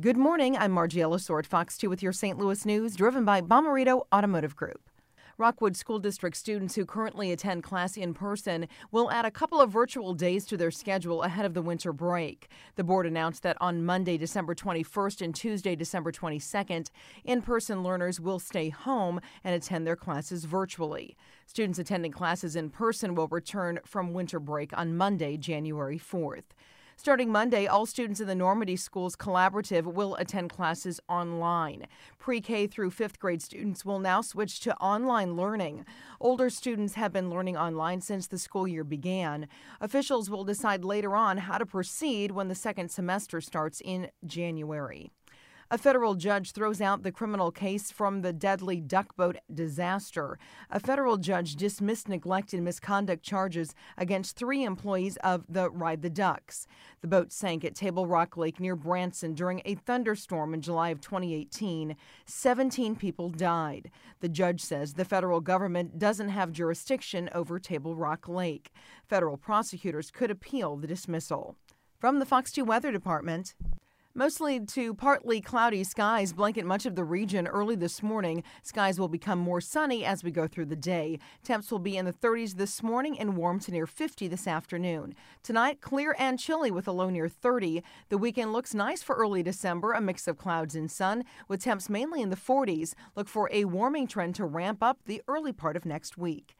Good morning. I'm Margie Ellisor, Fox 2 with your St. Louis news, driven by Bomarito Automotive Group. Rockwood School District students who currently attend class in person will add a couple of virtual days to their schedule ahead of the winter break. The board announced that on Monday, December 21st and Tuesday, December 22nd, in person learners will stay home and attend their classes virtually. Students attending classes in person will return from winter break on Monday, January 4th. Starting Monday, all students in the Normandy Schools Collaborative will attend classes online. Pre K through fifth grade students will now switch to online learning. Older students have been learning online since the school year began. Officials will decide later on how to proceed when the second semester starts in January. A federal judge throws out the criminal case from the deadly duck boat disaster. A federal judge dismissed neglect and misconduct charges against three employees of the Ride the Ducks. The boat sank at Table Rock Lake near Branson during a thunderstorm in July of 2018. 17 people died. The judge says the federal government doesn't have jurisdiction over Table Rock Lake. Federal prosecutors could appeal the dismissal. From the Fox 2 Weather Department, Mostly to partly cloudy skies blanket much of the region early this morning. Skies will become more sunny as we go through the day. Temps will be in the 30s this morning and warm to near 50 this afternoon. Tonight, clear and chilly with a low near 30. The weekend looks nice for early December, a mix of clouds and sun, with temps mainly in the 40s. Look for a warming trend to ramp up the early part of next week.